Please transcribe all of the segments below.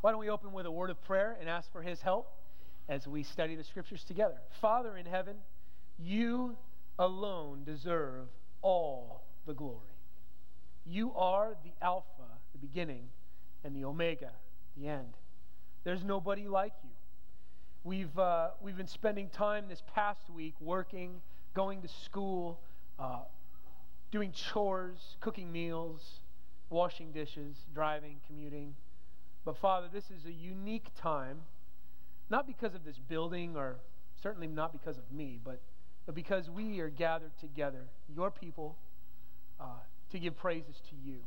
Why don't we open with a word of prayer and ask for his help as we study the scriptures together? Father in heaven, you alone deserve all the glory. You are the Alpha, the beginning, and the Omega, the end. There's nobody like you. We've, uh, we've been spending time this past week working, going to school, uh, doing chores, cooking meals, washing dishes, driving, commuting. But Father, this is a unique time, not because of this building or certainly not because of me, but, but because we are gathered together, your people, uh, to give praises to you.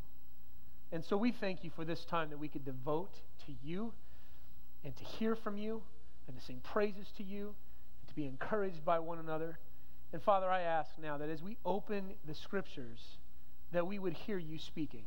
And so we thank you for this time that we could devote to you and to hear from you and to sing praises to you and to be encouraged by one another. And Father, I ask now that as we open the scriptures, that we would hear you speaking.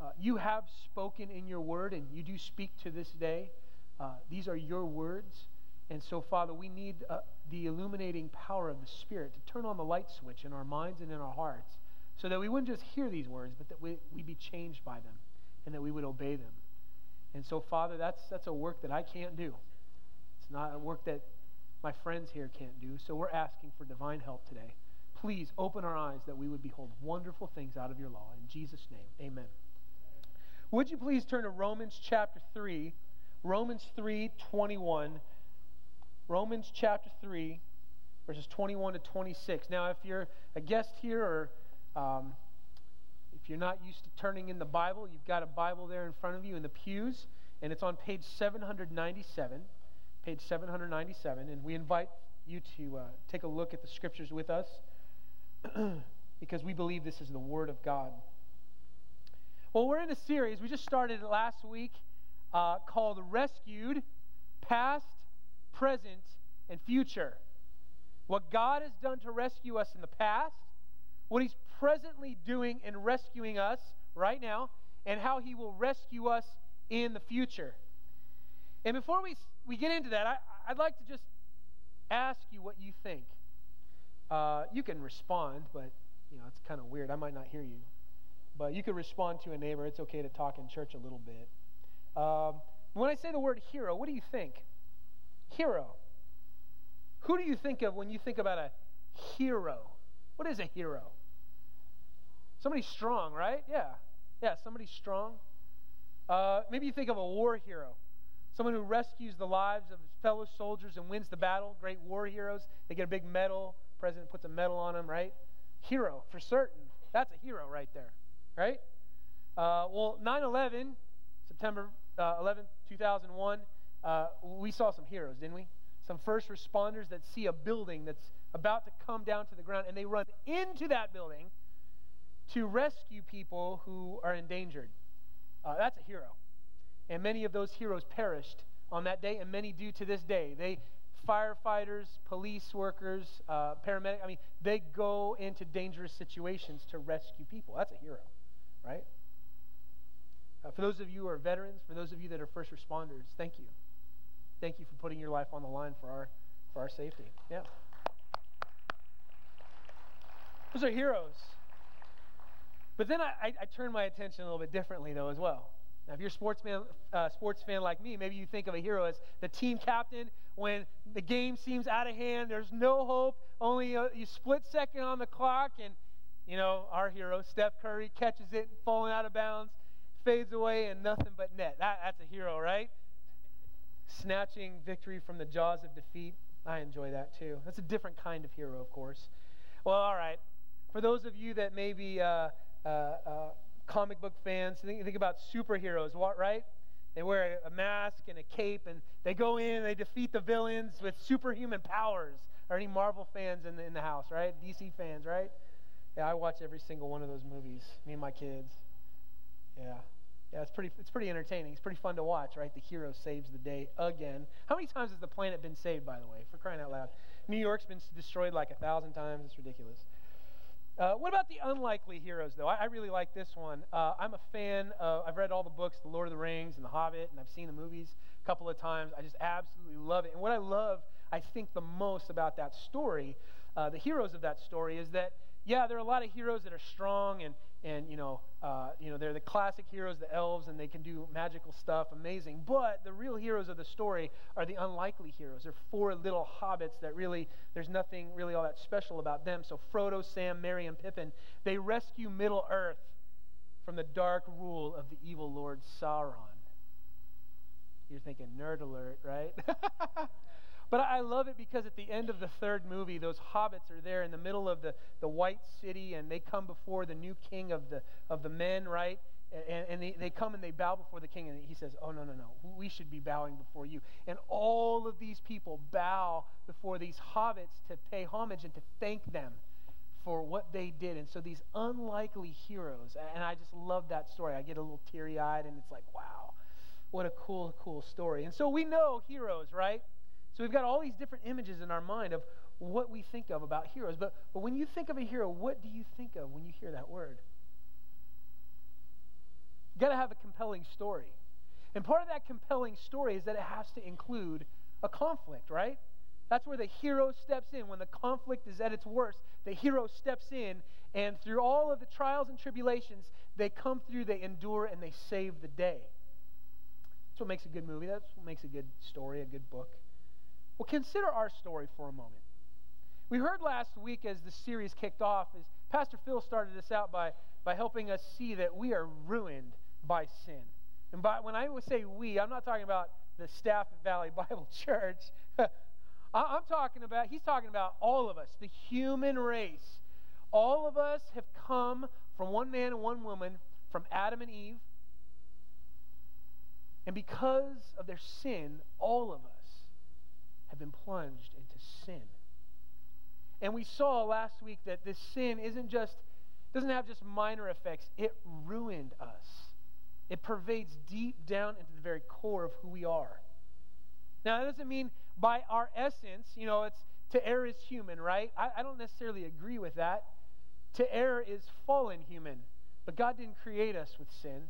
Uh, you have spoken in your word, and you do speak to this day. Uh, these are your words. And so, Father, we need uh, the illuminating power of the Spirit to turn on the light switch in our minds and in our hearts so that we wouldn't just hear these words, but that we, we be changed by them and that we would obey them. And so, Father, that's, that's a work that I can't do. It's not a work that my friends here can't do. So we're asking for divine help today. Please open our eyes that we would behold wonderful things out of your law. In Jesus' name, amen. Would you please turn to Romans chapter 3, Romans 3 21. Romans chapter 3, verses 21 to 26. Now, if you're a guest here or um, if you're not used to turning in the Bible, you've got a Bible there in front of you in the pews, and it's on page 797. Page 797. And we invite you to uh, take a look at the scriptures with us because we believe this is the Word of God. Well, we're in a series, we just started last week, uh, called Rescued Past, Present, and Future. What God has done to rescue us in the past, what He's presently doing in rescuing us right now, and how He will rescue us in the future. And before we, we get into that, I, I'd like to just ask you what you think. Uh, you can respond, but you know it's kind of weird. I might not hear you, but you could respond to a neighbor. It's okay to talk in church a little bit. Um, when I say the word hero, what do you think? Hero. Who do you think of when you think about a hero? What is a hero? Somebody strong, right? Yeah. Yeah, somebody strong. Uh, maybe you think of a war hero. Someone who rescues the lives of his fellow soldiers and wins the battle. Great war heroes. They get a big medal. President puts a medal on them, right? Hero, for certain. That's a hero right there, right? Uh, well, 9 11, September uh, 11, 2001, uh, we saw some heroes, didn't we? Some first responders that see a building that's about to come down to the ground and they run into that building to rescue people who are endangered. Uh, that's a hero. And many of those heroes perished on that day, and many do to this day. They, firefighters, police workers, uh, paramedics, I mean, they go into dangerous situations to rescue people. That's a hero, right? Uh, for those of you who are veterans, for those of you that are first responders, thank you. Thank you for putting your life on the line for our, for our safety. Yeah. Those are heroes. But then I, I, I turn my attention a little bit differently, though, as well. Now, if you're a sports, uh, sports fan like me, maybe you think of a hero as the team captain when the game seems out of hand. There's no hope. Only a, a split second on the clock, and you know our hero Steph Curry catches it, falling out of bounds, fades away, and nothing but net. That, that's a hero, right? Snatching victory from the jaws of defeat. I enjoy that too. That's a different kind of hero, of course. Well, all right. For those of you that maybe uh, uh, uh comic book fans, think, think about superheroes, what, right? They wear a mask and a cape, and they go in and they defeat the villains with superhuman powers. Are any Marvel fans in the, in the house, right? DC fans, right? Yeah, I watch every single one of those movies. Me and my kids. Yeah, yeah, it's pretty. It's pretty entertaining. It's pretty fun to watch, right? The hero saves the day again. How many times has the planet been saved, by the way? For crying out loud, New York's been destroyed like a thousand times. It's ridiculous. Uh, what about the unlikely heroes, though? I, I really like this one. Uh, I'm a fan. Of, I've read all the books, The Lord of the Rings and The Hobbit, and I've seen the movies a couple of times. I just absolutely love it. And what I love, I think, the most about that story, uh, the heroes of that story, is that, yeah, there are a lot of heroes that are strong and, and you know, uh, you know, they're the classic heroes, the elves, and they can do magical stuff, amazing. But the real heroes of the story are the unlikely heroes. They're four little hobbits that really, there's nothing really all that special about them. So Frodo, Sam, Merry, and Pippin, they rescue Middle Earth from the dark rule of the evil Lord Sauron. You're thinking nerd alert, right? But I love it because at the end of the third movie, those hobbits are there in the middle of the, the white city and they come before the new king of the, of the men, right? And, and they, they come and they bow before the king, and he says, Oh, no, no, no. We should be bowing before you. And all of these people bow before these hobbits to pay homage and to thank them for what they did. And so these unlikely heroes, and I just love that story. I get a little teary eyed, and it's like, wow, what a cool, cool story. And so we know heroes, right? So we've got all these different images in our mind of what we think of about heroes. But, but when you think of a hero, what do you think of when you hear that word? You've got to have a compelling story. And part of that compelling story is that it has to include a conflict, right? That's where the hero steps in. When the conflict is at its worst, the hero steps in, and through all of the trials and tribulations, they come through, they endure, and they save the day. That's what makes a good movie. That's what makes a good story, a good book. Well, consider our story for a moment. We heard last week as the series kicked off, as Pastor Phil started us out by, by helping us see that we are ruined by sin. And by, when I say we, I'm not talking about the staff at Valley Bible Church. I'm talking about, he's talking about all of us, the human race. All of us have come from one man and one woman, from Adam and Eve. And because of their sin, all of us been plunged into sin. And we saw last week that this sin isn't just doesn't have just minor effects. It ruined us. It pervades deep down into the very core of who we are. Now, that doesn't mean by our essence, you know, it's to err is human, right? I, I don't necessarily agree with that. To err is fallen human. But God didn't create us with sin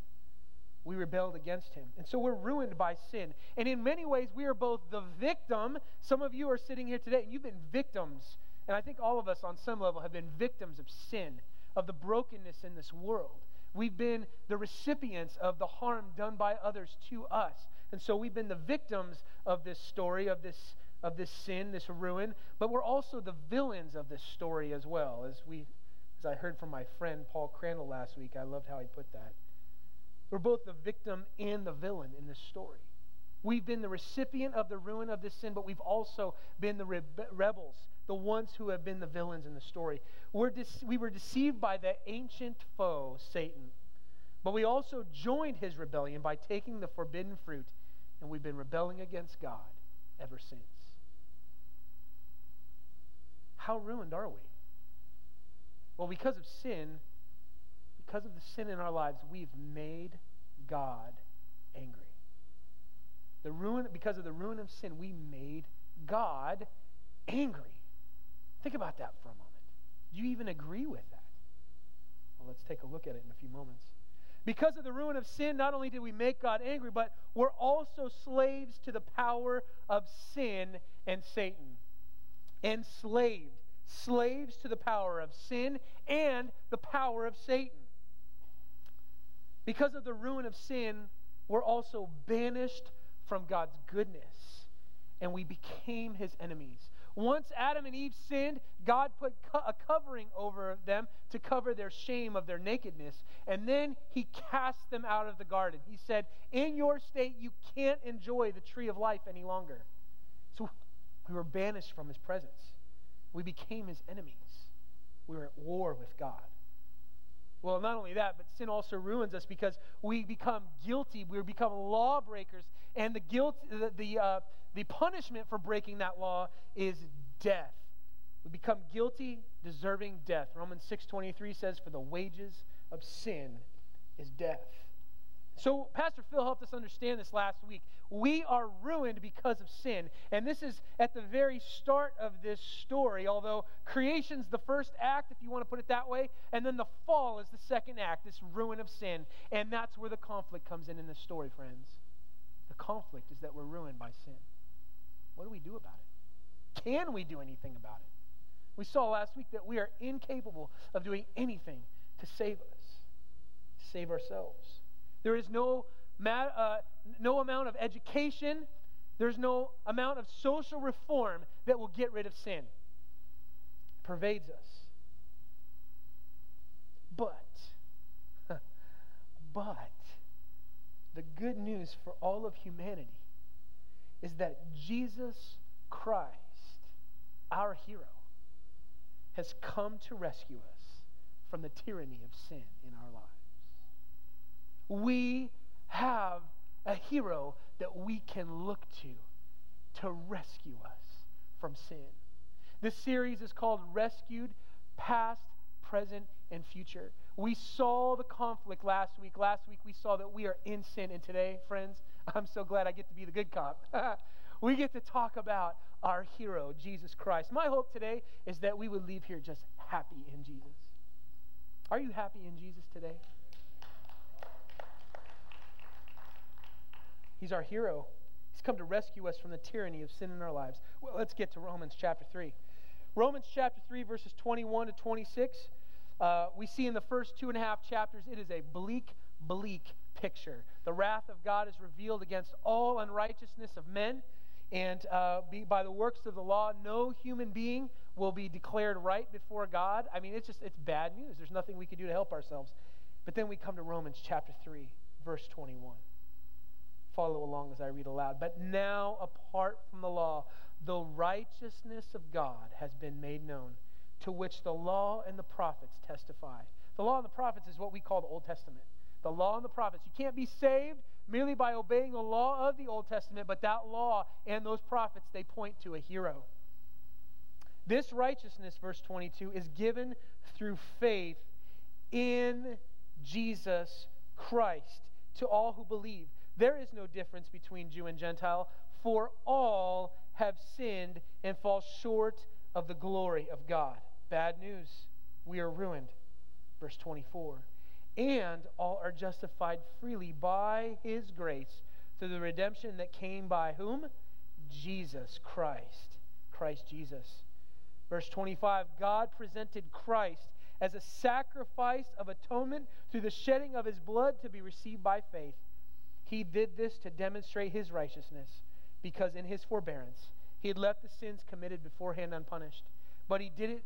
we rebelled against him. And so we're ruined by sin. And in many ways, we are both the victim. Some of you are sitting here today and you've been victims. And I think all of us on some level have been victims of sin, of the brokenness in this world. We've been the recipients of the harm done by others to us. And so we've been the victims of this story, of this, of this sin, this ruin. But we're also the villains of this story as well. As, we, as I heard from my friend Paul Crandall last week, I loved how he put that. We're both the victim and the villain in this story. We've been the recipient of the ruin of this sin, but we've also been the rebels, the ones who have been the villains in the story. We're de- we were deceived by the ancient foe, Satan, but we also joined his rebellion by taking the forbidden fruit, and we've been rebelling against God ever since. How ruined are we? Well, because of sin, because of the sin in our lives, we've made God angry. The ruin, because of the ruin of sin, we made God angry. Think about that for a moment. Do you even agree with that? Well, let's take a look at it in a few moments. Because of the ruin of sin, not only did we make God angry, but we're also slaves to the power of sin and Satan. Enslaved. Slaves to the power of sin and the power of Satan. Because of the ruin of sin, we're also banished from God's goodness and we became his enemies. Once Adam and Eve sinned, God put a covering over them to cover their shame of their nakedness. And then he cast them out of the garden. He said, In your state, you can't enjoy the tree of life any longer. So we were banished from his presence. We became his enemies. We were at war with God. Well, not only that, but sin also ruins us because we become guilty. We become lawbreakers. And the guilt, the, the, uh, the punishment for breaking that law is death. We become guilty, deserving death. Romans 6.23 says, For the wages of sin is death. So, Pastor Phil helped us understand this last week. We are ruined because of sin. And this is at the very start of this story, although creation's the first act, if you want to put it that way, and then the fall is the second act, this ruin of sin. And that's where the conflict comes in in this story, friends. The conflict is that we're ruined by sin. What do we do about it? Can we do anything about it? We saw last week that we are incapable of doing anything to save us. save ourselves. There is no, uh, no amount of education, there's no amount of social reform that will get rid of sin. It pervades us. But, but, the good news for all of humanity is that Jesus Christ, our hero, has come to rescue us from the tyranny of sin in our lives. We have a hero that we can look to to rescue us from sin. This series is called Rescued Past, Present, and Future. We saw the conflict last week. Last week we saw that we are in sin. And today, friends, I'm so glad I get to be the good cop. we get to talk about our hero, Jesus Christ. My hope today is that we would leave here just happy in Jesus. Are you happy in Jesus today? He's our hero. He's come to rescue us from the tyranny of sin in our lives. Well, let's get to Romans chapter 3. Romans chapter 3, verses 21 to 26. Uh, we see in the first two and a half chapters, it is a bleak, bleak picture. The wrath of God is revealed against all unrighteousness of men. And uh, be, by the works of the law, no human being will be declared right before God. I mean, it's just, it's bad news. There's nothing we can do to help ourselves. But then we come to Romans chapter 3, verse 21. Follow along as I read aloud. But now, apart from the law, the righteousness of God has been made known, to which the law and the prophets testify. The law and the prophets is what we call the Old Testament. The law and the prophets. You can't be saved merely by obeying the law of the Old Testament, but that law and those prophets, they point to a hero. This righteousness, verse 22, is given through faith in Jesus Christ to all who believe. There is no difference between Jew and Gentile, for all have sinned and fall short of the glory of God. Bad news. We are ruined. Verse 24 and all are justified freely by his grace through the redemption that came by whom? Jesus Christ. Christ Jesus. Verse 25 God presented Christ as a sacrifice of atonement through the shedding of his blood to be received by faith. He did this to demonstrate his righteousness because in his forbearance he had left the sins committed beforehand unpunished. But he did it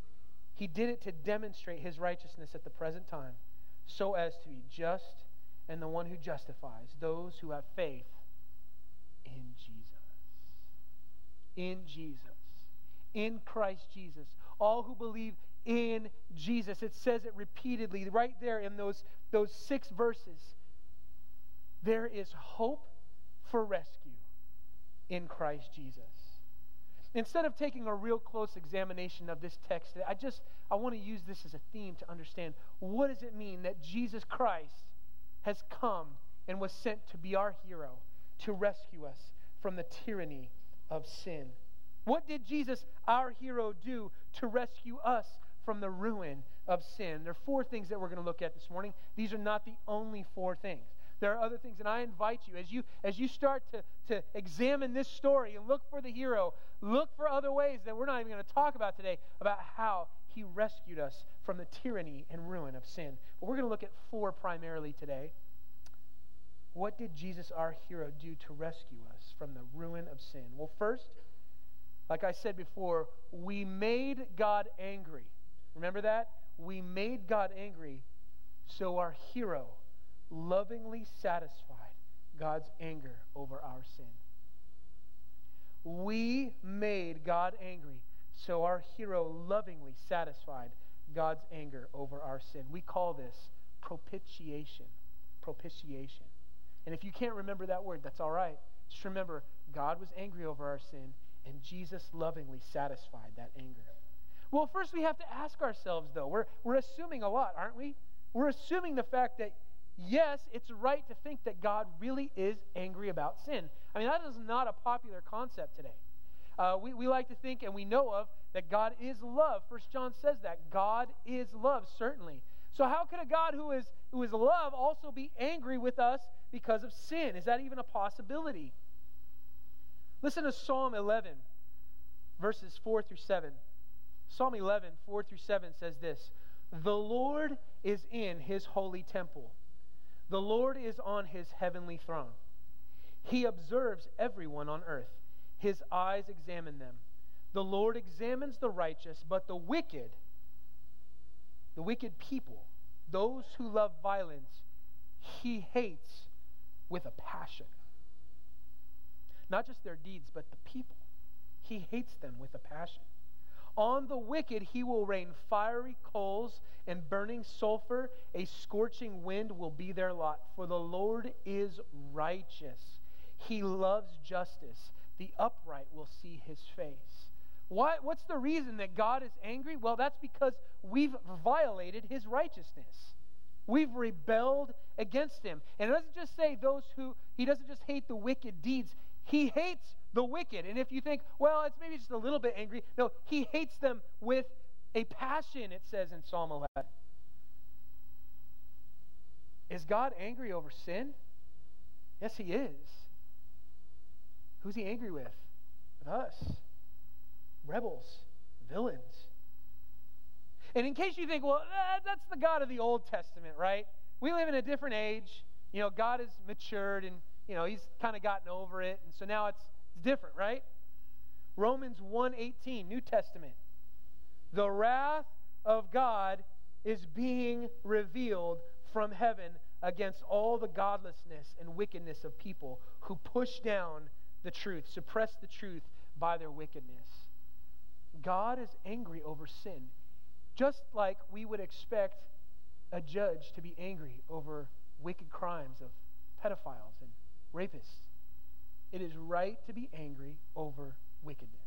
he did it to demonstrate his righteousness at the present time so as to be just and the one who justifies those who have faith in Jesus. In Jesus. In Christ Jesus. All who believe in Jesus. It says it repeatedly right there in those, those six verses. There is hope for rescue in Christ Jesus. Instead of taking a real close examination of this text, I just I want to use this as a theme to understand what does it mean that Jesus Christ has come and was sent to be our hero, to rescue us from the tyranny of sin. What did Jesus, our hero, do to rescue us from the ruin of sin? There are four things that we're going to look at this morning. These are not the only four things. There are other things, and I invite you as you as you start to, to examine this story and look for the hero, look for other ways that we're not even going to talk about today about how he rescued us from the tyranny and ruin of sin. But we're going to look at four primarily today. What did Jesus, our hero, do to rescue us from the ruin of sin? Well, first, like I said before, we made God angry. Remember that? We made God angry, so our hero lovingly satisfied God's anger over our sin. We made God angry, so our hero lovingly satisfied God's anger over our sin. We call this propitiation. Propitiation. And if you can't remember that word, that's all right. Just remember, God was angry over our sin, and Jesus lovingly satisfied that anger. Well, first we have to ask ourselves, though. We're, we're assuming a lot, aren't we? We're assuming the fact that yes, it's right to think that God really is angry about sin. I mean, that is not a popular concept today. Uh, we, we like to think and we know of that God is love. First John says that. God is love, certainly. So how could a God who is, who is love also be angry with us because of sin? Is that even a possibility? Listen to Psalm 11, verses 4 through 7. Psalm 11, 4 through 7 says this The Lord is in his holy temple. The Lord is on his heavenly throne. He observes everyone on earth. His eyes examine them. The Lord examines the righteous, but the wicked, the wicked people, those who love violence, he hates with a passion. Not just their deeds, but the people. He hates them with a passion. On the wicked he will rain fiery coals and burning sulfur. A scorching wind will be their lot. For the Lord is righteous. He loves justice. The upright will see his face. Why, what's the reason that God is angry? Well, that's because we've violated his righteousness. We've rebelled against him. And it doesn't just say those who, he doesn't just hate the wicked deeds, he hates the wicked. And if you think, well, it's maybe just a little bit angry, no, he hates them with a passion, it says in Psalm 11. Is God angry over sin? Yes, he is. Who's he angry with? With us. Rebels, villains. And in case you think, well, uh, that's the God of the Old Testament, right? We live in a different age. You know, God has matured and, you know, he's kind of gotten over it. And so now it's different, right? Romans 1:18, New Testament. The wrath of God is being revealed from heaven against all the godlessness and wickedness of people who push down the truth, suppress the truth by their wickedness. God is angry over sin, just like we would expect a judge to be angry over wicked crimes of pedophiles and rapists. It is right to be angry over wickedness.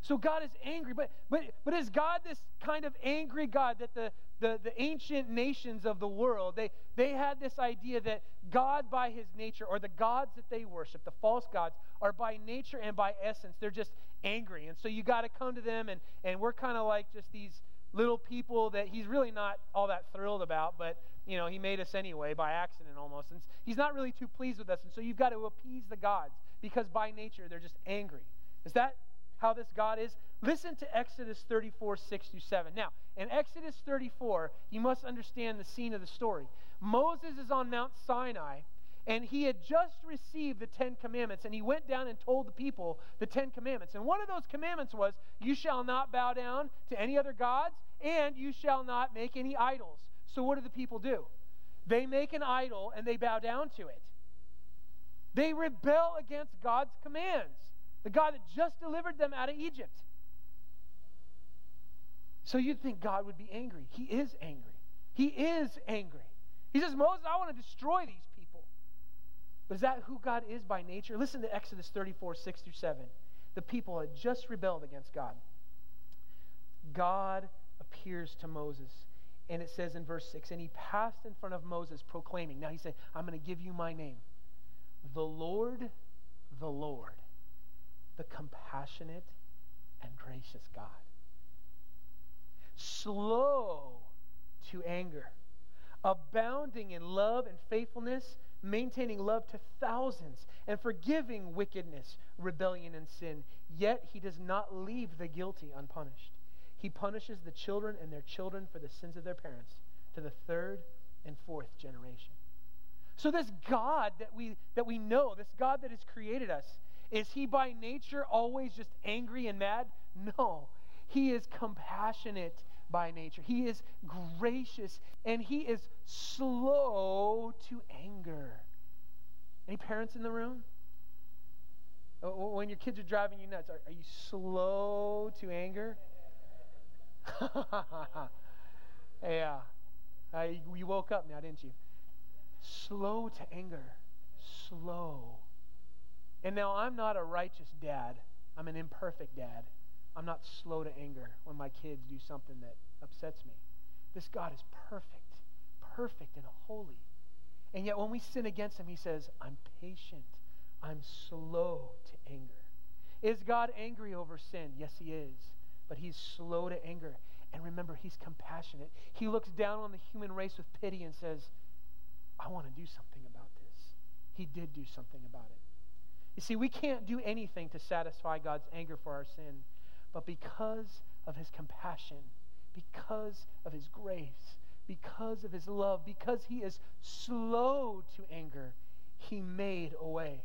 So God is angry, but but but is God this kind of angry God that the the, the ancient nations of the world they they had this idea that God by his nature or the gods that they worship, the false gods, are by nature and by essence, they're just angry. And so you got to come to them and and we're kind of like just these little people that he's really not all that thrilled about, but you know, he made us anyway by accident almost. And he's not really too pleased with us. And so you've got to appease the gods because by nature they're just angry. Is that how this God is? Listen to Exodus 34, 6 through 7. Now, in Exodus 34, you must understand the scene of the story. Moses is on Mount Sinai, and he had just received the Ten Commandments, and he went down and told the people the Ten Commandments. And one of those commandments was, You shall not bow down to any other gods, and you shall not make any idols. So, what do the people do? They make an idol and they bow down to it. They rebel against God's commands, the God that just delivered them out of Egypt. So you'd think God would be angry. He is angry. He is angry. He says, Moses, I want to destroy these. But is that who God is by nature? Listen to Exodus 34, 6 through 7. The people had just rebelled against God. God appears to Moses and it says in verse 6 And he passed in front of Moses, proclaiming. Now he said, I'm going to give you my name. The Lord, the Lord, the compassionate and gracious God. Slow to anger, abounding in love and faithfulness, maintaining love to thousands, and forgiving wickedness, rebellion, and sin. Yet he does not leave the guilty unpunished. He punishes the children and their children for the sins of their parents to the third and fourth generation. So this God that we that we know, this God that has created us, is he by nature always just angry and mad? No. He is compassionate by nature. He is gracious and he is slow to anger. Any parents in the room? When your kids are driving you nuts, are, are you slow to anger? yeah. Uh, you woke up now, didn't you? Slow to anger. Slow. And now I'm not a righteous dad. I'm an imperfect dad. I'm not slow to anger when my kids do something that upsets me. This God is perfect, perfect and holy. And yet when we sin against him, he says, I'm patient. I'm slow to anger. Is God angry over sin? Yes, he is but he's slow to anger. And remember, he's compassionate. He looks down on the human race with pity and says, I want to do something about this. He did do something about it. You see, we can't do anything to satisfy God's anger for our sin, but because of his compassion, because of his grace, because of his love, because he is slow to anger, he made a way.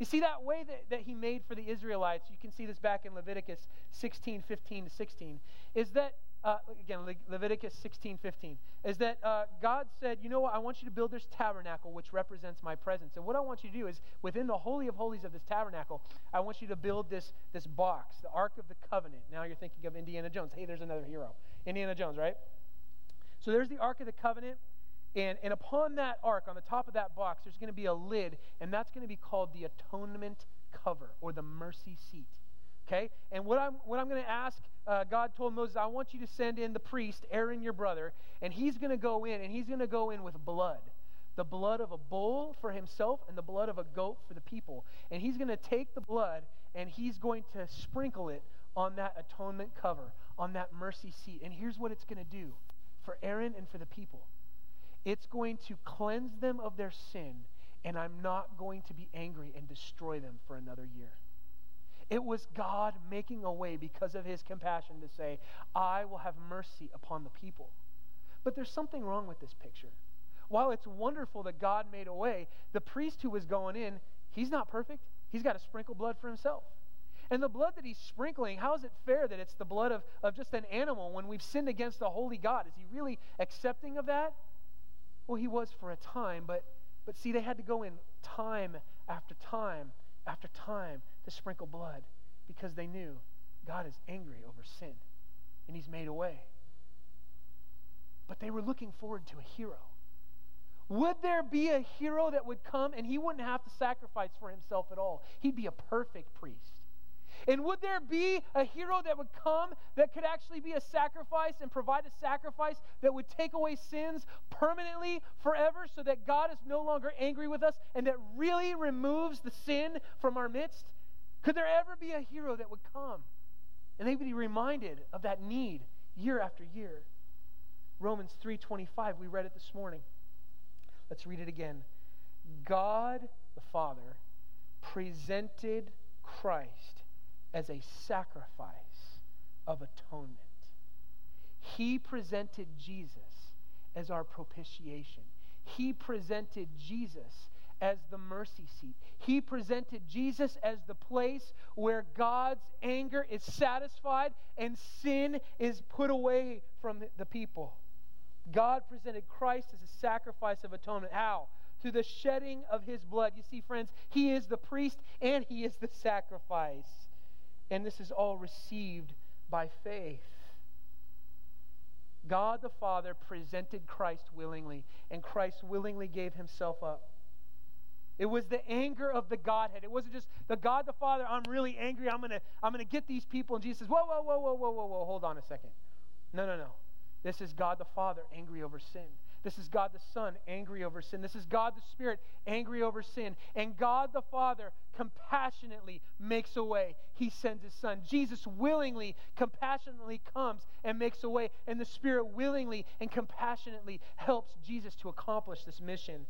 You see that way that, that he made for the Israelites, you can see this back in Leviticus 16, 15 to 16, is that uh, again, Le- Leviticus 16, 15, is that uh, God said, you know what, I want you to build this tabernacle, which represents my presence. And what I want you to do is, within the Holy of Holies of this tabernacle, I want you to build this, this box, the Ark of the Covenant. Now you're thinking of Indiana Jones. Hey, there's another hero. Indiana Jones, right? So there's the Ark of the Covenant. And, and upon that ark, on the top of that box, there's going to be a lid, and that's going to be called the atonement cover or the mercy seat. Okay? And what I'm, what I'm going to ask, uh, God told Moses, I want you to send in the priest, Aaron, your brother, and he's going to go in, and he's going to go in with blood the blood of a bull for himself and the blood of a goat for the people. And he's going to take the blood and he's going to sprinkle it on that atonement cover, on that mercy seat. And here's what it's going to do for Aaron and for the people it's going to cleanse them of their sin, and I'm not going to be angry and destroy them for another year. It was God making a way because of his compassion to say, I will have mercy upon the people. But there's something wrong with this picture. While it's wonderful that God made a way, the priest who was going in, he's not perfect. He's got to sprinkle blood for himself. And the blood that he's sprinkling, how is it fair that it's the blood of, of just an animal when we've sinned against a holy God? Is he really accepting of that? Well, he was for a time, but, but see, they had to go in time after time after time to sprinkle blood because they knew God is angry over sin and he's made a way. But they were looking forward to a hero. Would there be a hero that would come and he wouldn't have to sacrifice for himself at all? He'd be a perfect priest. And would there be a hero that would come that could actually be a sacrifice and provide a sacrifice that would take away sins permanently, forever, so that God is no longer angry with us and that really removes the sin from our midst? Could there ever be a hero that would come? And they would be reminded of that need year after year. Romans 3:25, we read it this morning. Let's read it again. God the Father presented Christ as a sacrifice of atonement. He presented Jesus as our propitiation. He presented Jesus as the mercy seat. He presented Jesus as the place where God's anger is satisfied and sin is put away from the people. God presented Christ as a sacrifice of atonement. How? Through the shedding of his blood. You see, friends, he is the priest and he is the sacrifice. And this is all received by faith. God the Father presented Christ willingly, and Christ willingly gave himself up. It was the anger of the Godhead. It wasn't just the God the Father, I'm really angry, I'm gonna I'm gonna get these people. And Jesus says, Whoa, whoa, whoa, whoa, whoa, whoa, whoa, hold on a second. No, no, no. This is God the Father angry over sin. This is God the Son angry over sin. This is God the Spirit angry over sin. And God the Father compassionately makes a way. He sends his Son. Jesus willingly, compassionately comes and makes a way. And the Spirit willingly and compassionately helps Jesus to accomplish this mission.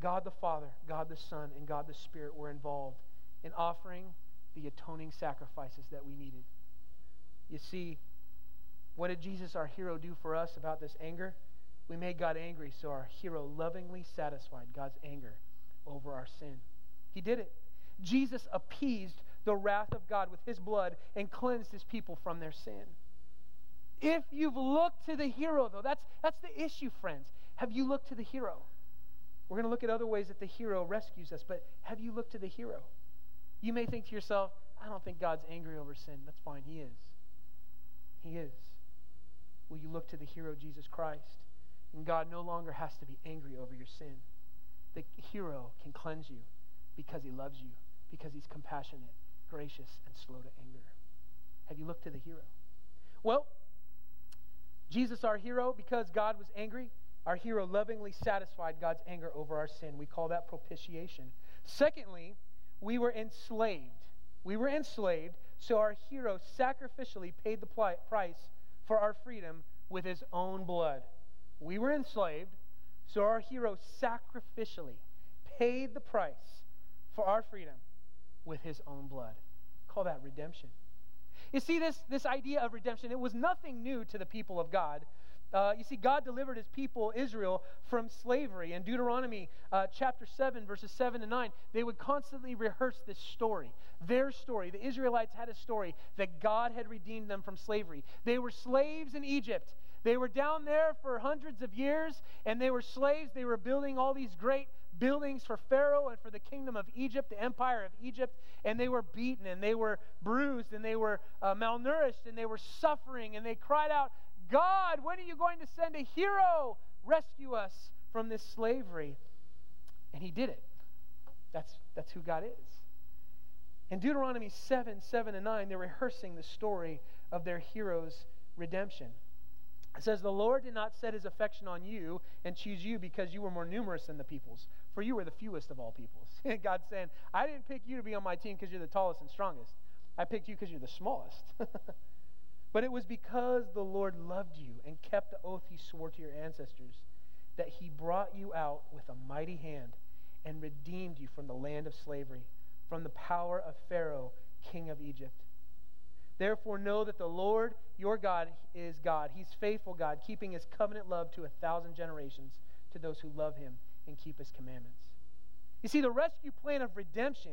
God the Father, God the Son, and God the Spirit were involved in offering the atoning sacrifices that we needed. You see, what did Jesus, our hero, do for us about this anger? We made God angry, so our hero lovingly satisfied God's anger over our sin. He did it. Jesus appeased the wrath of God with his blood and cleansed his people from their sin. If you've looked to the hero, though, that's, that's the issue, friends. Have you looked to the hero? We're going to look at other ways that the hero rescues us, but have you looked to the hero? You may think to yourself, I don't think God's angry over sin. That's fine. He is. He is will you look to the hero Jesus Christ? And God no longer has to be angry over your sin. The hero can cleanse you because he loves you, because he's compassionate, gracious, and slow to anger. Have you looked to the hero? Well, Jesus, our hero, because God was angry, our hero lovingly satisfied God's anger over our sin. We call that propitiation. Secondly, we were enslaved. We were enslaved, so our hero sacrificially paid the price for our freedom with his own blood. We were enslaved, so our hero sacrificially paid the price for our freedom with his own blood. Call that redemption. You see, this, this idea of redemption, it was nothing new to the people of God. Uh, you see, God delivered his people, Israel, from slavery. In Deuteronomy uh, chapter 7, verses 7 to 9, they would constantly rehearse this story. Their story. The Israelites had a story that God had redeemed them from slavery. They were slaves in Egypt. They were down there for hundreds of years, and they were slaves. They were building all these great buildings for Pharaoh and for the kingdom of Egypt, the empire of Egypt, and they were beaten and they were bruised and they were uh, malnourished and they were suffering and they cried out, God, when are you going to send a hero rescue us from this slavery? And he did it. That's, that's who God is. In Deuteronomy 7 7 and 9, they're rehearsing the story of their hero's redemption. It says, The Lord did not set his affection on you and choose you because you were more numerous than the peoples, for you were the fewest of all peoples. God's saying, I didn't pick you to be on my team because you're the tallest and strongest. I picked you because you're the smallest. But it was because the Lord loved you and kept the oath he swore to your ancestors that he brought you out with a mighty hand and redeemed you from the land of slavery, from the power of Pharaoh, king of Egypt. Therefore, know that the Lord your God is God. He's faithful God, keeping his covenant love to a thousand generations to those who love him and keep his commandments. You see, the rescue plan of redemption,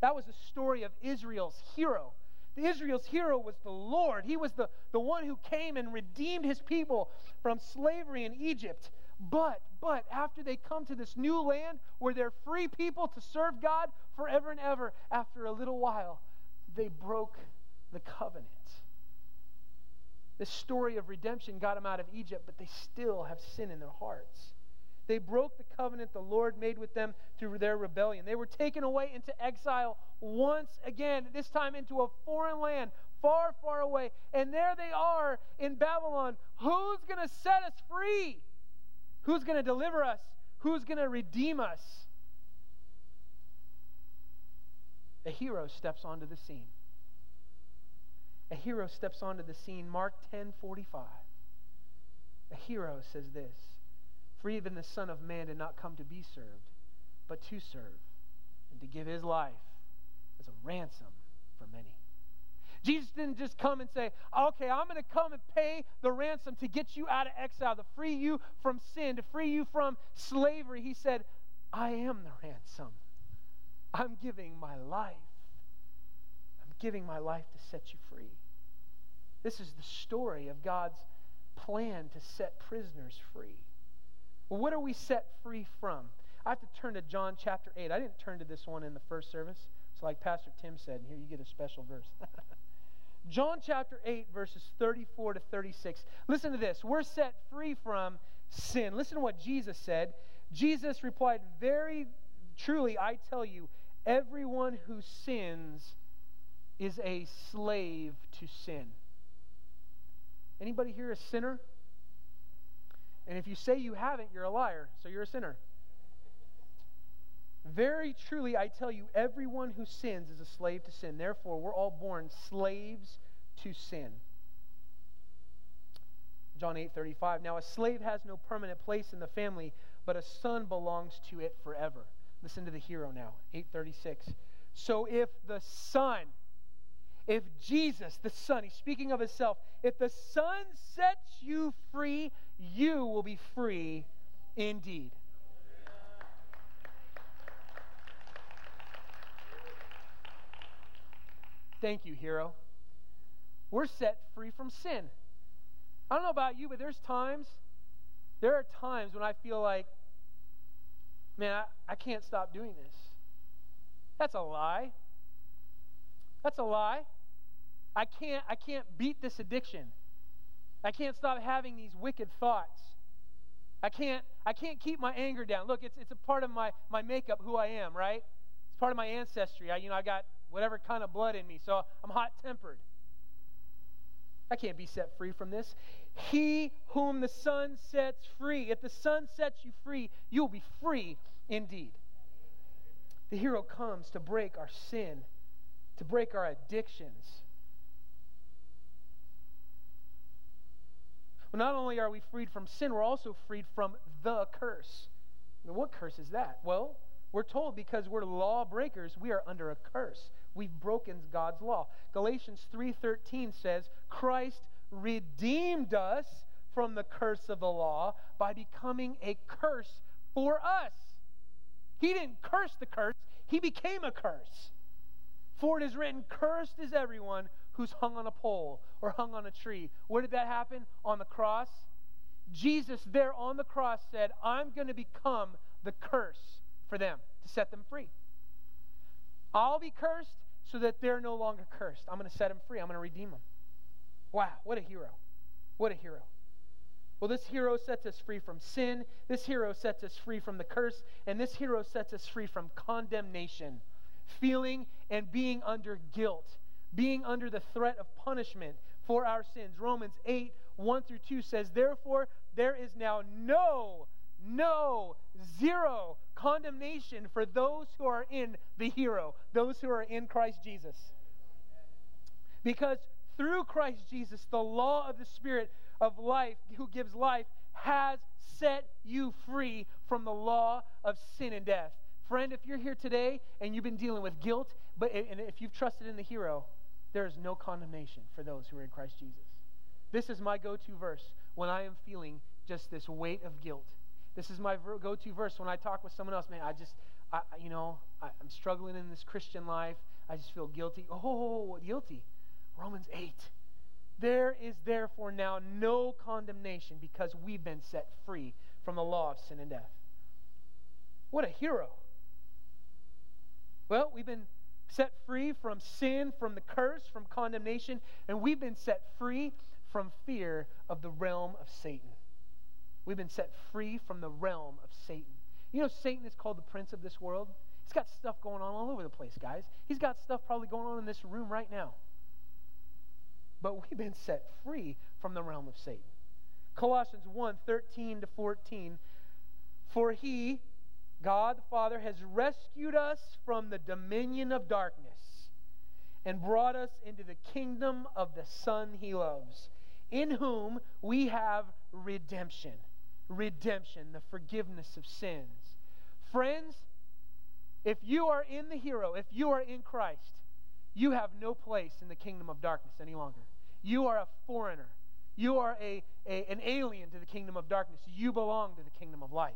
that was the story of Israel's hero Israel's hero was the Lord. He was the, the one who came and redeemed his people from slavery in Egypt. But, but, after they come to this new land where they're free people to serve God forever and ever, after a little while, they broke the covenant. The story of redemption got them out of Egypt, but they still have sin in their hearts. They broke the covenant the Lord made with them through their rebellion. They were taken away into exile once again, this time into a foreign land, far, far away. And there they are in Babylon. Who's going to set us free? Who's going to deliver us? Who's going to redeem us? A hero steps onto the scene. A hero steps onto the scene. Mark 10 45. A hero says this For even the Son of Man did not come to be served, but to serve, and to give his life as a ransom for many. Jesus didn't just come and say, okay, I'm going to come and pay the ransom to get you out of exile, to free you from sin, to free you from slavery. He said, I am the ransom. I'm giving my life. I'm giving my life to set you free. This is the story of God's plan to set prisoners free. Well, what are we set free from? I have to turn to John chapter 8. I didn't turn to this one in the first service. So, like Pastor Tim said, here you get a special verse. John chapter 8, verses 34 to 36. Listen to this. We're set free from sin. Listen to what Jesus said. Jesus replied, Very truly, I tell you, everyone who sins is a slave to sin. Anybody here a sinner? And if you say you haven't, you're a liar, so you're a sinner. Very truly, I tell you, everyone who sins is a slave to sin. Therefore, we're all born slaves to sin. John 8 35. Now, a slave has no permanent place in the family, but a son belongs to it forever. Listen to the hero now. 836. So if the son, if Jesus, the son, he's speaking of himself, if the son sets you free, you will be free indeed. Thank you, hero. We're set free from sin. I don't know about you, but there's times, there are times when I feel like, man, I, I can't stop doing this. That's a lie. That's a lie. I can't, I can't beat this addiction. I can't stop having these wicked thoughts. I can't, I can't keep my anger down. Look, it's, it's a part of my, my makeup, who I am, right? It's part of my ancestry. I, you know, I got whatever kind of blood in me. So I'm hot tempered. I can't be set free from this. He whom the Son sets free, if the Son sets you free, you will be free indeed. The hero comes to break our sin, to break our addictions. Well, not only are we freed from sin, we're also freed from the curse. Now, what curse is that? Well, we're told because we're lawbreakers, we are under a curse. we've broken God's law. Galatians 3:13 says, "Christ redeemed us from the curse of the law by becoming a curse for us." He didn't curse the curse, he became a curse. For it is written, Cursed is everyone who's hung on a pole or hung on a tree. Where did that happen? On the cross. Jesus, there on the cross, said, I'm going to become the curse for them to set them free. I'll be cursed so that they're no longer cursed. I'm going to set them free. I'm going to redeem them. Wow, what a hero. What a hero. Well, this hero sets us free from sin. This hero sets us free from the curse. And this hero sets us free from condemnation, feeling and being under guilt, being under the threat of punishment for our sins. Romans 8, 1 through 2 says, Therefore, there is now no, no, zero condemnation for those who are in the hero, those who are in Christ Jesus. Because through Christ Jesus, the law of the Spirit of life, who gives life, has set you free from the law of sin and death. Friend, if you're here today and you've been dealing with guilt, but and if you've trusted in the hero, there is no condemnation for those who are in Christ Jesus. This is my go-to verse when I am feeling just this weight of guilt. This is my go-to verse when I talk with someone else. Man, I just, I, you know, I, I'm struggling in this Christian life. I just feel guilty. Oh, guilty. Romans 8. There is therefore now no condemnation because we've been set free from the law of sin and death. What a hero. Well, we've been set free from sin, from the curse, from condemnation, and we've been set free from fear of the realm of Satan. We've been set free from the realm of Satan. You know, Satan is called the prince of this world. He's got stuff going on all over the place, guys. He's got stuff probably going on in this room right now but we've been set free from the realm of Satan. Colossians 1 13 to 14. For he, God the Father, has rescued us from the dominion of darkness and brought us into the kingdom of the Son he loves, in whom we have redemption. Redemption, the forgiveness of sins. Friends, if you are in the hero, if you are in Christ, you have no place in the kingdom of darkness any longer. You are a foreigner. You are a, a, an alien to the kingdom of darkness. You belong to the kingdom of light.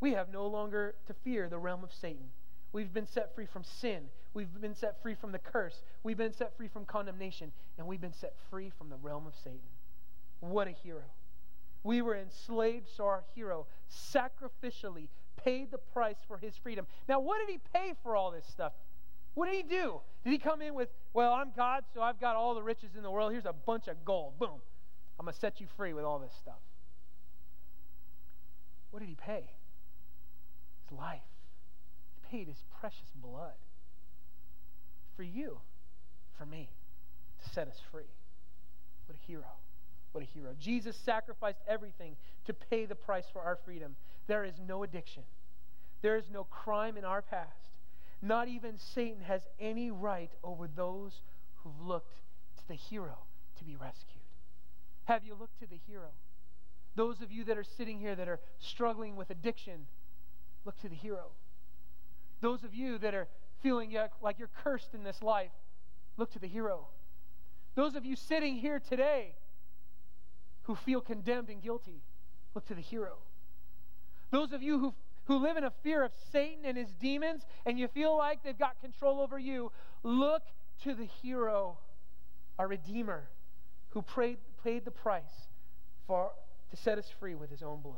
We have no longer to fear the realm of Satan. We've been set free from sin. We've been set free from the curse. We've been set free from condemnation. And we've been set free from the realm of Satan. What a hero. We were enslaved, so our hero sacrificially paid the price for his freedom. Now, what did he pay for all this stuff? What did he do? Did he come in with, well, I'm God, so I've got all the riches in the world. Here's a bunch of gold. Boom. I'm going to set you free with all this stuff. What did he pay? His life. He paid his precious blood for you, for me, to set us free. What a hero. What a hero. Jesus sacrificed everything to pay the price for our freedom. There is no addiction, there is no crime in our past not even Satan has any right over those who've looked to the hero to be rescued. Have you looked to the hero? Those of you that are sitting here that are struggling with addiction, look to the hero. Those of you that are feeling like you're cursed in this life, look to the hero. Those of you sitting here today who feel condemned and guilty, look to the hero. Those of you who who live in a fear of Satan and his demons, and you feel like they've got control over you, look to the hero, our Redeemer, who paid, paid the price for, to set us free with his own blood.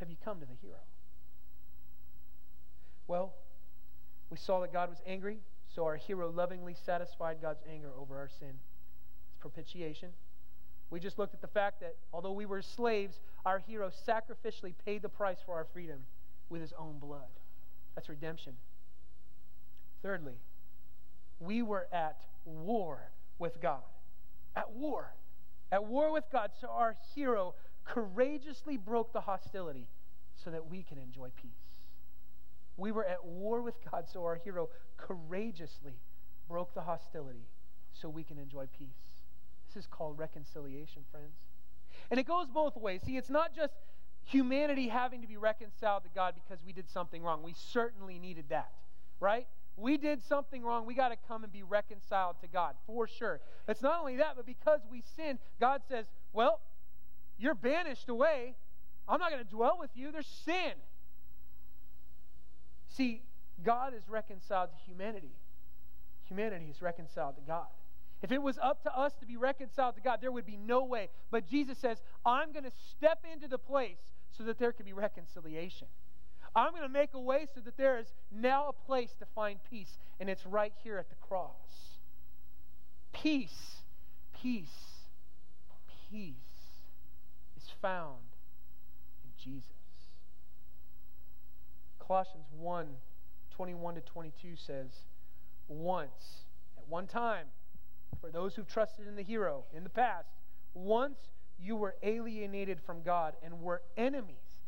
Have you come to the hero? Well, we saw that God was angry, so our hero lovingly satisfied God's anger over our sin. It's propitiation. We just looked at the fact that although we were slaves, our hero sacrificially paid the price for our freedom with his own blood. That's redemption. Thirdly, we were at war with God. At war. At war with God. So our hero courageously broke the hostility so that we can enjoy peace. We were at war with God, so our hero courageously broke the hostility so we can enjoy peace. This is called reconciliation, friends. And it goes both ways. See, it's not just humanity having to be reconciled to God because we did something wrong. We certainly needed that. right? We did something wrong. We got to come and be reconciled to God, for sure. It's not only that, but because we sinned, God says, Well, you're banished away. I'm not going to dwell with you. There's sin. See, God is reconciled to humanity, humanity is reconciled to God. If it was up to us to be reconciled to God, there would be no way. But Jesus says, I'm going to step into the place so that there can be reconciliation. I'm going to make a way so that there is now a place to find peace, and it's right here at the cross. Peace, peace, peace found in Jesus. Colossians 1 21 to 22 says, Once, at one time, for those who trusted in the hero in the past, once you were alienated from God and were enemies,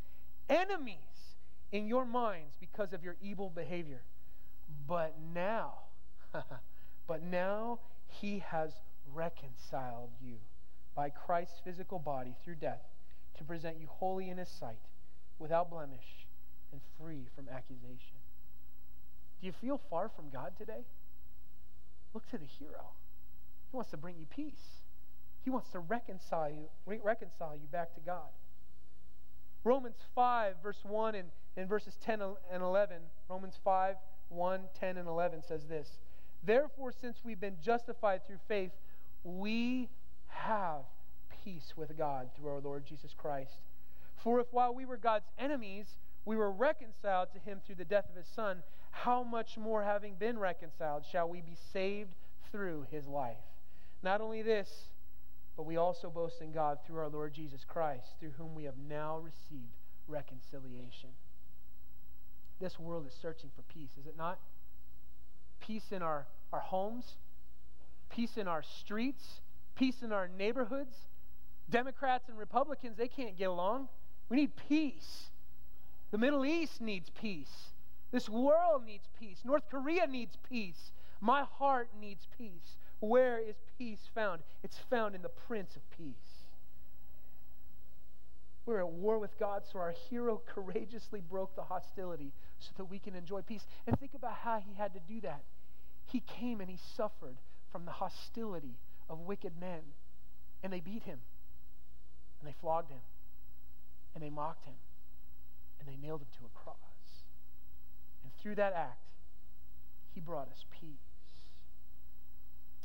enemies in your minds because of your evil behavior. But now, but now he has reconciled you by Christ's physical body through death to present you holy in his sight, without blemish, and free from accusation. Do you feel far from God today? Look to the hero. He wants to bring you peace. He wants to reconcile you, re- reconcile you back to God. Romans 5, verse 1 and, and verses 10 and 11. Romans 5, 1, 10, and 11 says this Therefore, since we've been justified through faith, we have peace with God through our Lord Jesus Christ. For if while we were God's enemies, we were reconciled to him through the death of his Son, how much more, having been reconciled, shall we be saved through his life? Not only this, but we also boast in God through our Lord Jesus Christ, through whom we have now received reconciliation. This world is searching for peace, is it not? Peace in our, our homes, peace in our streets, peace in our neighborhoods. Democrats and Republicans, they can't get along. We need peace. The Middle East needs peace. This world needs peace. North Korea needs peace. My heart needs peace. Where is peace found? It's found in the Prince of Peace. We're at war with God, so our hero courageously broke the hostility so that we can enjoy peace. And think about how he had to do that. He came and he suffered from the hostility of wicked men, and they beat him, and they flogged him, and they mocked him, and they nailed him to a cross. And through that act, he brought us peace.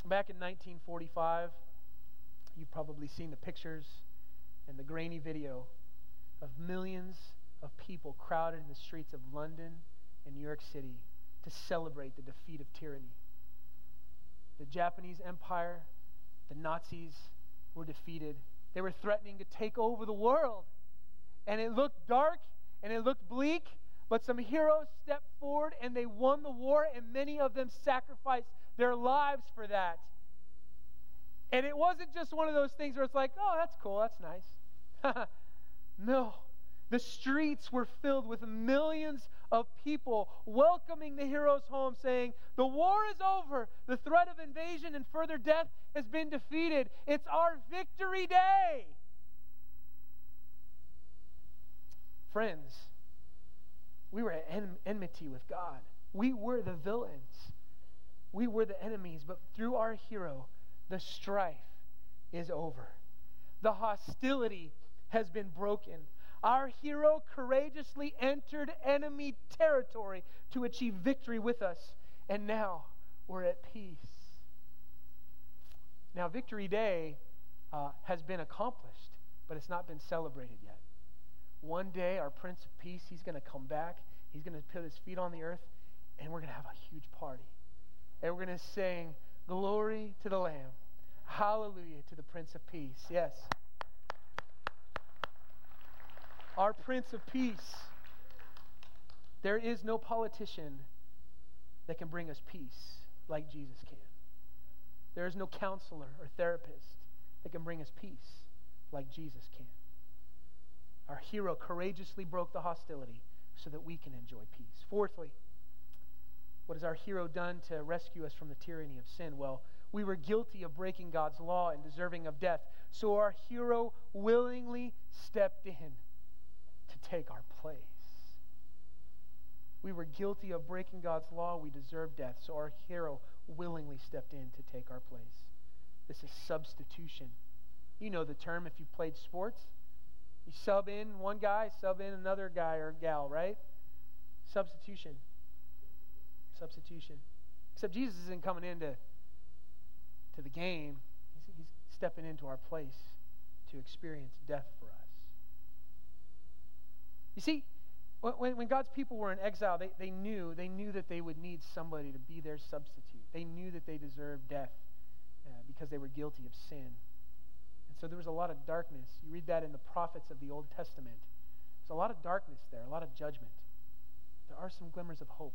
Back in 1945, you've probably seen the pictures and the grainy video of millions of people crowded in the streets of London and New York City to celebrate the defeat of tyranny. The Japanese Empire, the Nazis were defeated. They were threatening to take over the world. And it looked dark and it looked bleak, but some heroes stepped forward and they won the war, and many of them sacrificed their lives for that. And it wasn't just one of those things where it's like, oh, that's cool, that's nice. no. The streets were filled with millions of people welcoming the heroes home, saying, The war is over. The threat of invasion and further death has been defeated. It's our victory day. Friends, we were at enmity with God. We were the villains. We were the enemies, but through our hero, the strife is over. The hostility has been broken. Our hero courageously entered enemy territory to achieve victory with us, and now we're at peace. Now, Victory Day uh, has been accomplished, but it's not been celebrated yet. One day, our Prince of Peace, he's going to come back. He's going to put his feet on the earth, and we're going to have a huge party and we're going to sing Glory to the Lamb. Hallelujah to the Prince of Peace. Yes. Our Prince of Peace. There is no politician that can bring us peace like Jesus can. There is no counselor or therapist that can bring us peace like Jesus can. Our hero courageously broke the hostility so that we can enjoy peace. Fourthly, what has our hero done to rescue us from the tyranny of sin? Well, we were guilty of breaking God's law and deserving of death. So our hero willingly stepped in take our place. We were guilty of breaking God's law. We deserved death. So our hero willingly stepped in to take our place. This is substitution. You know the term if you played sports. You sub in one guy, sub in another guy or gal, right? Substitution. Substitution. Except Jesus isn't coming into to the game. He's, he's stepping into our place to experience death for. You see, when, when God's people were in exile, they, they knew they knew that they would need somebody to be their substitute. They knew that they deserved death uh, because they were guilty of sin. And so there was a lot of darkness. You read that in the prophets of the Old Testament. There's a lot of darkness there, a lot of judgment. There are some glimmers of hope.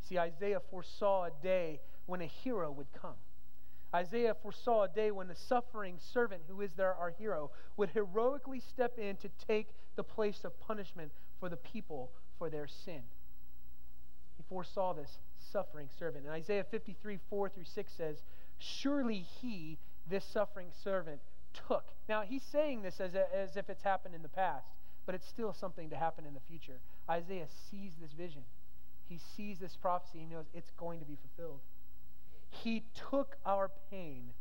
See, Isaiah foresaw a day when a hero would come. Isaiah foresaw a day when the suffering servant, who is there, our hero, would heroically step in to take the place of punishment for the people for their sin. He foresaw this suffering servant. And Isaiah 53, 4 through 6 says, Surely he, this suffering servant, took. Now, he's saying this as, a, as if it's happened in the past, but it's still something to happen in the future. Isaiah sees this vision, he sees this prophecy, he knows it's going to be fulfilled. He took our pain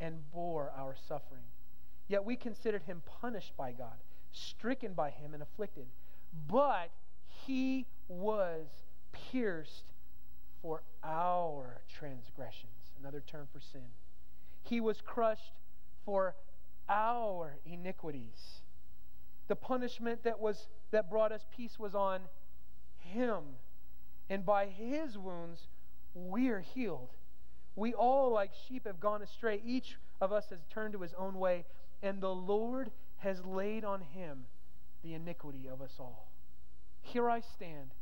and bore our suffering. Yet we considered him punished by God, stricken by him, and afflicted. But he was pierced for our transgressions, another term for sin. He was crushed for our iniquities. The punishment that was that brought us peace was on him. And by his wounds we're healed. We all, like sheep, have gone astray. Each of us has turned to his own way, and the Lord has laid on him the iniquity of us all. Here I stand,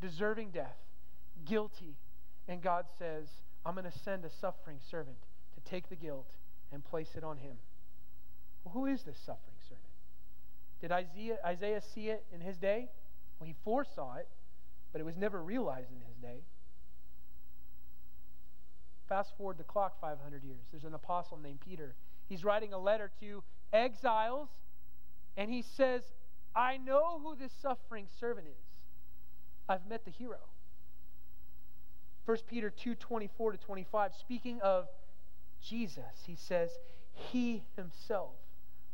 deserving death, guilty, and God says, I'm going to send a suffering servant to take the guilt and place it on him. Well, who is this suffering servant? Did Isaiah, Isaiah see it in his day? Well, he foresaw it, but it was never realized in his day. Fast forward the clock 500 years. There's an apostle named Peter. He's writing a letter to exiles, and he says, I know who this suffering servant is. I've met the hero. 1 Peter 2 24 to 25, speaking of Jesus, he says, He himself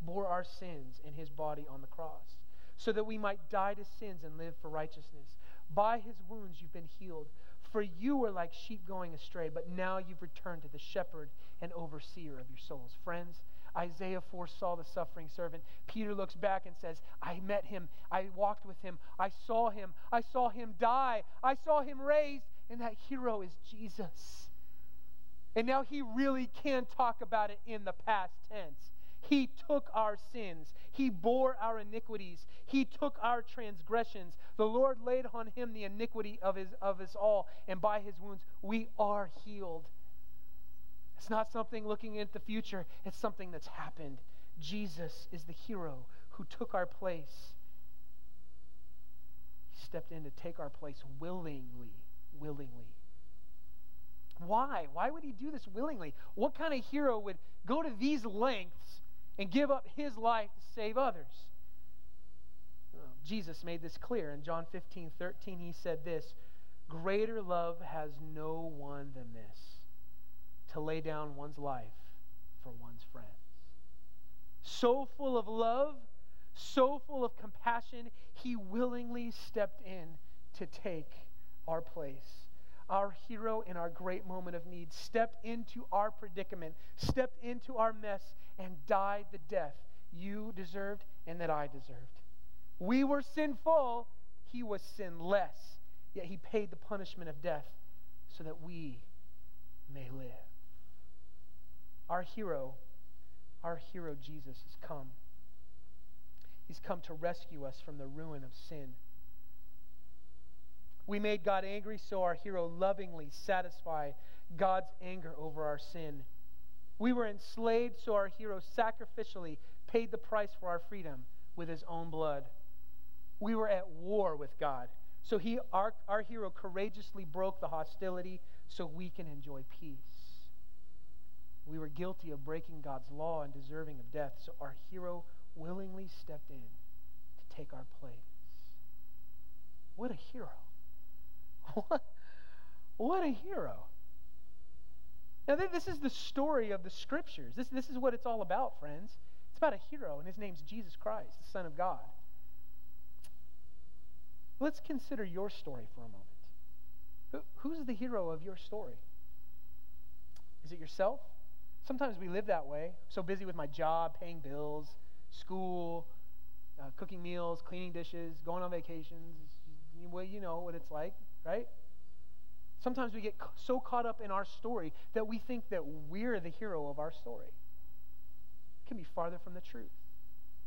bore our sins in his body on the cross, so that we might die to sins and live for righteousness. By his wounds you've been healed. For you were like sheep going astray, but now you've returned to the shepherd and overseer of your souls. Friends, Isaiah foresaw the suffering servant. Peter looks back and says, I met him. I walked with him. I saw him. I saw him die. I saw him raised. And that hero is Jesus. And now he really can talk about it in the past tense. He took our sins. He bore our iniquities. He took our transgressions. The Lord laid on him the iniquity of, his, of us all, and by his wounds we are healed. It's not something looking into the future, it's something that's happened. Jesus is the hero who took our place. He stepped in to take our place willingly. Willingly. Why? Why would he do this willingly? What kind of hero would go to these lengths and give up his life to save others. Jesus made this clear. In John 15, 13, he said this Greater love has no one than this, to lay down one's life for one's friends. So full of love, so full of compassion, he willingly stepped in to take our place our hero in our great moment of need, stepped into our predicament, stepped into our mess, and died the death you deserved and that I deserved. We were sinful, he was sinless, yet he paid the punishment of death so that we may live. Our hero, our hero Jesus, has come. He's come to rescue us from the ruin of sin we made God angry, so our hero lovingly satisfied God's anger over our sin. We were enslaved, so our hero sacrificially paid the price for our freedom with his own blood. We were at war with God, so he, our, our hero courageously broke the hostility so we can enjoy peace. We were guilty of breaking God's law and deserving of death, so our hero willingly stepped in to take our place. What a hero! What, what a hero. Now, this is the story of the scriptures. This, this is what it's all about, friends. It's about a hero, and his name's Jesus Christ, the Son of God. Let's consider your story for a moment. Who, who's the hero of your story? Is it yourself? Sometimes we live that way. so busy with my job, paying bills, school, uh, cooking meals, cleaning dishes, going on vacations. Well, you know what it's like, right? Sometimes we get so caught up in our story that we think that we're the hero of our story. It can be farther from the truth.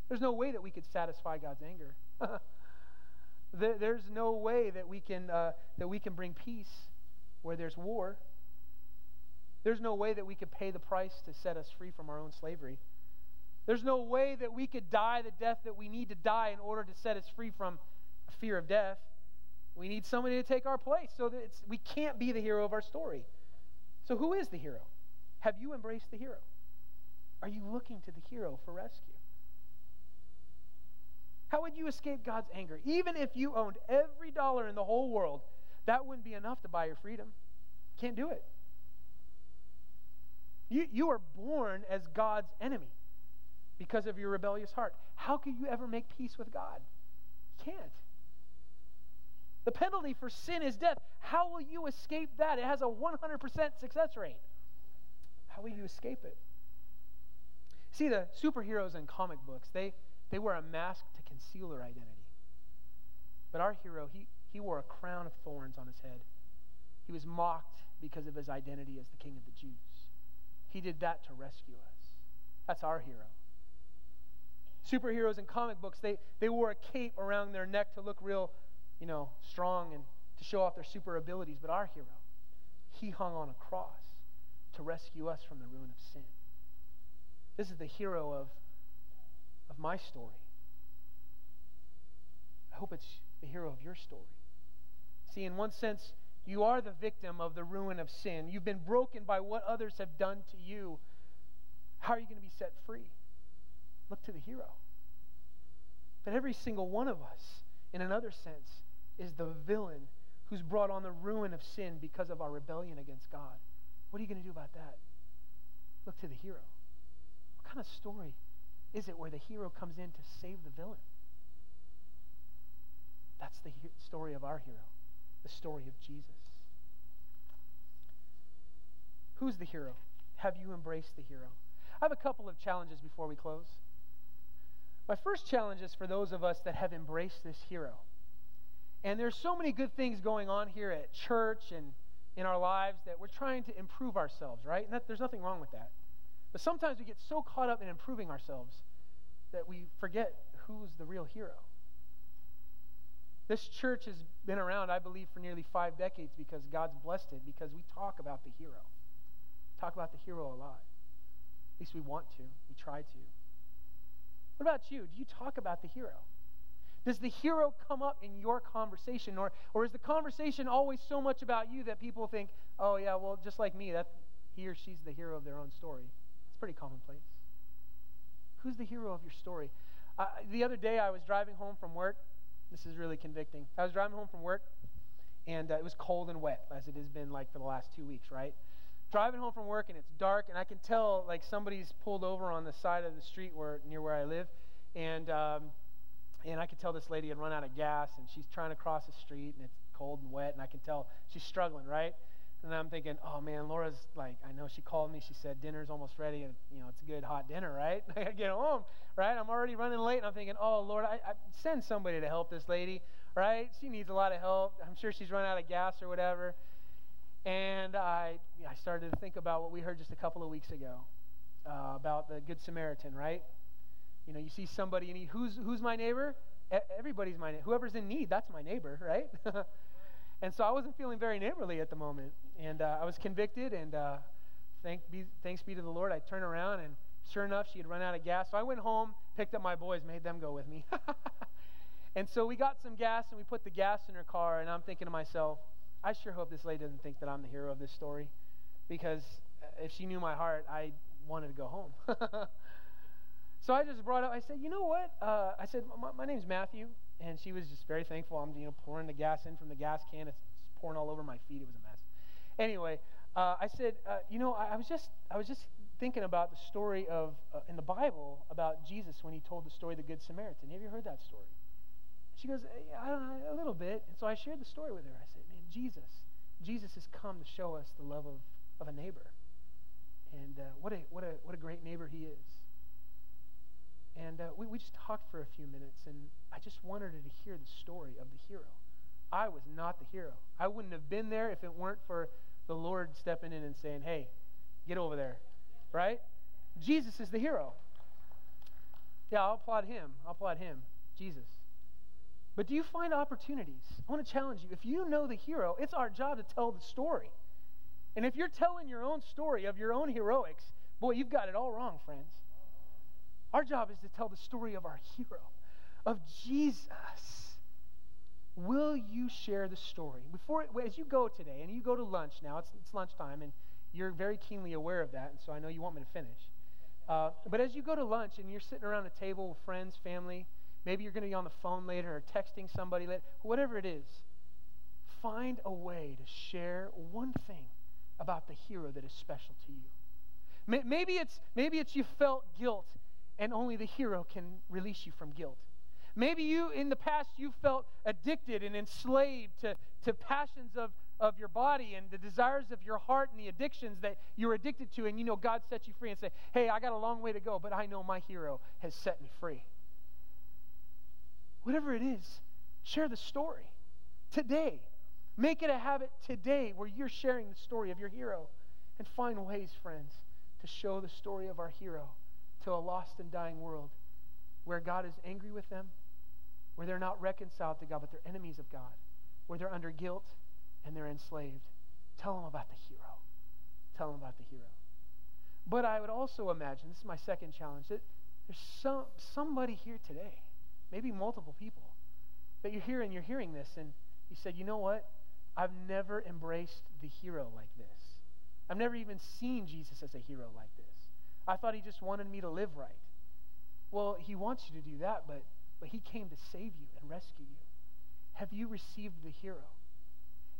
There's no way that we could satisfy God's anger. there's no way that we can uh, that we can bring peace where there's war. There's no way that we could pay the price to set us free from our own slavery. There's no way that we could die the death that we need to die in order to set us free from fear of death. We need somebody to take our place. So that it's, we can't be the hero of our story. So, who is the hero? Have you embraced the hero? Are you looking to the hero for rescue? How would you escape God's anger? Even if you owned every dollar in the whole world, that wouldn't be enough to buy your freedom. Can't do it. You, you are born as God's enemy because of your rebellious heart. How could you ever make peace with God? You can't. The penalty for sin is death. How will you escape that? It has a 100% success rate. How will you escape it? See, the superheroes in comic books, they, they wear a mask to conceal their identity. But our hero, he, he wore a crown of thorns on his head. He was mocked because of his identity as the king of the Jews. He did that to rescue us. That's our hero. Superheroes in comic books, they, they wore a cape around their neck to look real you know, strong and to show off their super abilities, but our hero, he hung on a cross to rescue us from the ruin of sin. This is the hero of, of my story. I hope it's the hero of your story. See, in one sense, you are the victim of the ruin of sin. You've been broken by what others have done to you. How are you going to be set free? Look to the hero. But every single one of us, in another sense, is the villain who's brought on the ruin of sin because of our rebellion against God. What are you going to do about that? Look to the hero. What kind of story is it where the hero comes in to save the villain? That's the he- story of our hero, the story of Jesus. Who's the hero? Have you embraced the hero? I have a couple of challenges before we close. My first challenge is for those of us that have embraced this hero. And there's so many good things going on here at church and in our lives that we're trying to improve ourselves, right? And that, there's nothing wrong with that. But sometimes we get so caught up in improving ourselves that we forget who's the real hero. This church has been around, I believe, for nearly five decades because God's blessed it, because we talk about the hero. Talk about the hero a lot. At least we want to. We try to. What about you? Do you talk about the hero? Does the hero come up in your conversation? Or, or is the conversation always so much about you that people think, oh, yeah, well, just like me, that he or she's the hero of their own story? It's pretty commonplace. Who's the hero of your story? Uh, the other day, I was driving home from work. This is really convicting. I was driving home from work, and uh, it was cold and wet, as it has been like for the last two weeks, right? Driving home from work, and it's dark, and I can tell like somebody's pulled over on the side of the street where near where I live, and um, and I could tell this lady had run out of gas, and she's trying to cross the street, and it's cold and wet, and I can tell she's struggling, right? And I'm thinking, oh man, Laura's like, I know she called me. She said dinner's almost ready, and you know it's a good hot dinner, right? I gotta get home, right? I'm already running late, and I'm thinking, oh Lord, I, I send somebody to help this lady, right? She needs a lot of help. I'm sure she's run out of gas or whatever. And I, I started to think about what we heard just a couple of weeks ago uh, about the Good Samaritan, right? You know, you see somebody in need. Who's, who's my neighbor? Everybody's my neighbor. Whoever's in need, that's my neighbor, right? and so I wasn't feeling very neighborly at the moment. And uh, I was convicted, and uh, thank be, thanks be to the Lord, I turned around, and sure enough, she had run out of gas. So I went home, picked up my boys, made them go with me. and so we got some gas, and we put the gas in her car, and I'm thinking to myself, I sure hope this lady doesn't think that I'm the hero of this story. Because uh, if she knew my heart, I wanted to go home. So I just brought up, I said, you know what? Uh, I said, my, my, name's Matthew. And she was just very thankful. I'm, you know, pouring the gas in from the gas can. It's pouring all over my feet. It was a mess. Anyway, uh, I said, uh, you know, I, I, was just, I was just thinking about the story of uh, in the Bible about Jesus when he told the story of the Good Samaritan. Have you heard that story? She goes, yeah, know, a little bit. And so I shared the story with her. I said, Jesus, Jesus has come to show us the love of, of a neighbor. And uh, what, a, what, a, what a great neighbor he is. And uh, we, we just talked for a few minutes, and I just wanted her to hear the story of the hero. I was not the hero. I wouldn't have been there if it weren't for the Lord stepping in and saying, hey, get over there. Right? Jesus is the hero. Yeah, I'll applaud him. I'll applaud him. Jesus. But do you find opportunities? I want to challenge you. If you know the hero, it's our job to tell the story. And if you're telling your own story of your own heroics, boy, you've got it all wrong, friends. Our job is to tell the story of our hero, of Jesus. Will you share the story? Before, as you go today, and you go to lunch now, it's, it's lunchtime, and you're very keenly aware of that, and so I know you want me to finish. Uh, but as you go to lunch and you're sitting around a table with friends, family, maybe you're going to be on the phone later or texting somebody later, whatever it is, find a way to share one thing about the hero that is special to you. Maybe it's, maybe it's you felt guilt and only the hero can release you from guilt. Maybe you, in the past, you felt addicted and enslaved to, to passions of, of your body and the desires of your heart and the addictions that you're addicted to, and you know God set you free and say, Hey, I got a long way to go, but I know my hero has set me free. Whatever it is, share the story today. Make it a habit today where you're sharing the story of your hero. And find ways, friends, to show the story of our hero to a lost and dying world where God is angry with them, where they're not reconciled to God, but they're enemies of God, where they're under guilt and they're enslaved. Tell them about the hero. Tell them about the hero. But I would also imagine, this is my second challenge, that there's some, somebody here today, maybe multiple people, that you're here and you're hearing this and you said, you know what? I've never embraced the hero like this. I've never even seen Jesus as a hero like this. I thought he just wanted me to live right. Well, he wants you to do that, but, but he came to save you and rescue you. Have you received the hero?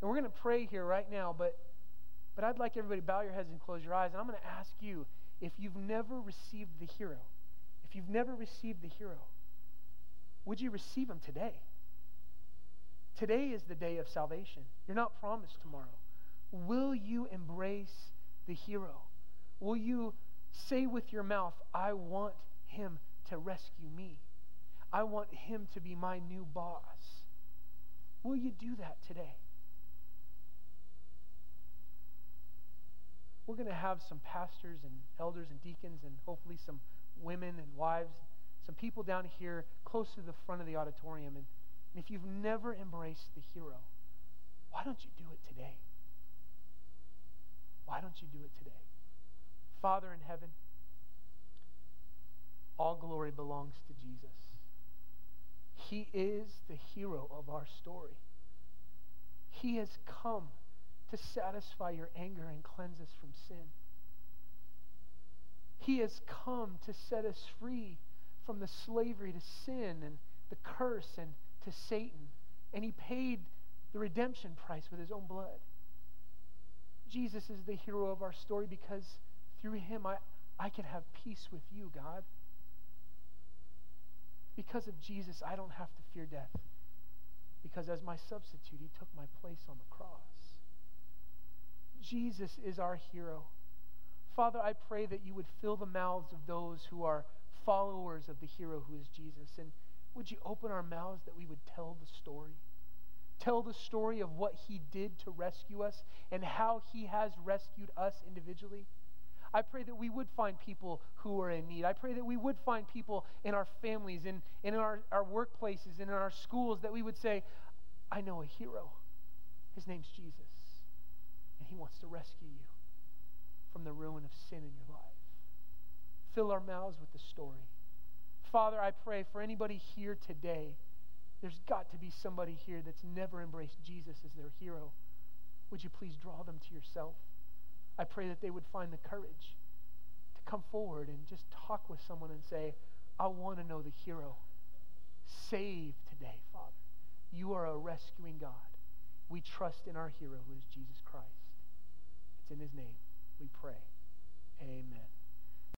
And we're going to pray here right now, but, but I'd like everybody to bow your heads and close your eyes. And I'm going to ask you if you've never received the hero, if you've never received the hero, would you receive him today? Today is the day of salvation. You're not promised tomorrow. Will you embrace the hero? Will you Say with your mouth, I want him to rescue me. I want him to be my new boss. Will you do that today? We're going to have some pastors and elders and deacons and hopefully some women and wives, some people down here close to the front of the auditorium. And, and if you've never embraced the hero, why don't you do it today? Why don't you do it today? Father in heaven, all glory belongs to Jesus. He is the hero of our story. He has come to satisfy your anger and cleanse us from sin. He has come to set us free from the slavery to sin and the curse and to Satan. And he paid the redemption price with his own blood. Jesus is the hero of our story because through him, I, I can have peace with you, God. Because of Jesus, I don't have to fear death. Because as my substitute, he took my place on the cross. Jesus is our hero. Father, I pray that you would fill the mouths of those who are followers of the hero who is Jesus. And would you open our mouths that we would tell the story? Tell the story of what he did to rescue us and how he has rescued us individually. I pray that we would find people who are in need. I pray that we would find people in our families, in, in our, our workplaces, and in our schools that we would say, I know a hero. His name's Jesus. And he wants to rescue you from the ruin of sin in your life. Fill our mouths with the story. Father, I pray for anybody here today, there's got to be somebody here that's never embraced Jesus as their hero. Would you please draw them to yourself? I pray that they would find the courage to come forward and just talk with someone and say, I want to know the hero. Save today, Father. You are a rescuing God. We trust in our hero who is Jesus Christ. It's in his name we pray. Amen.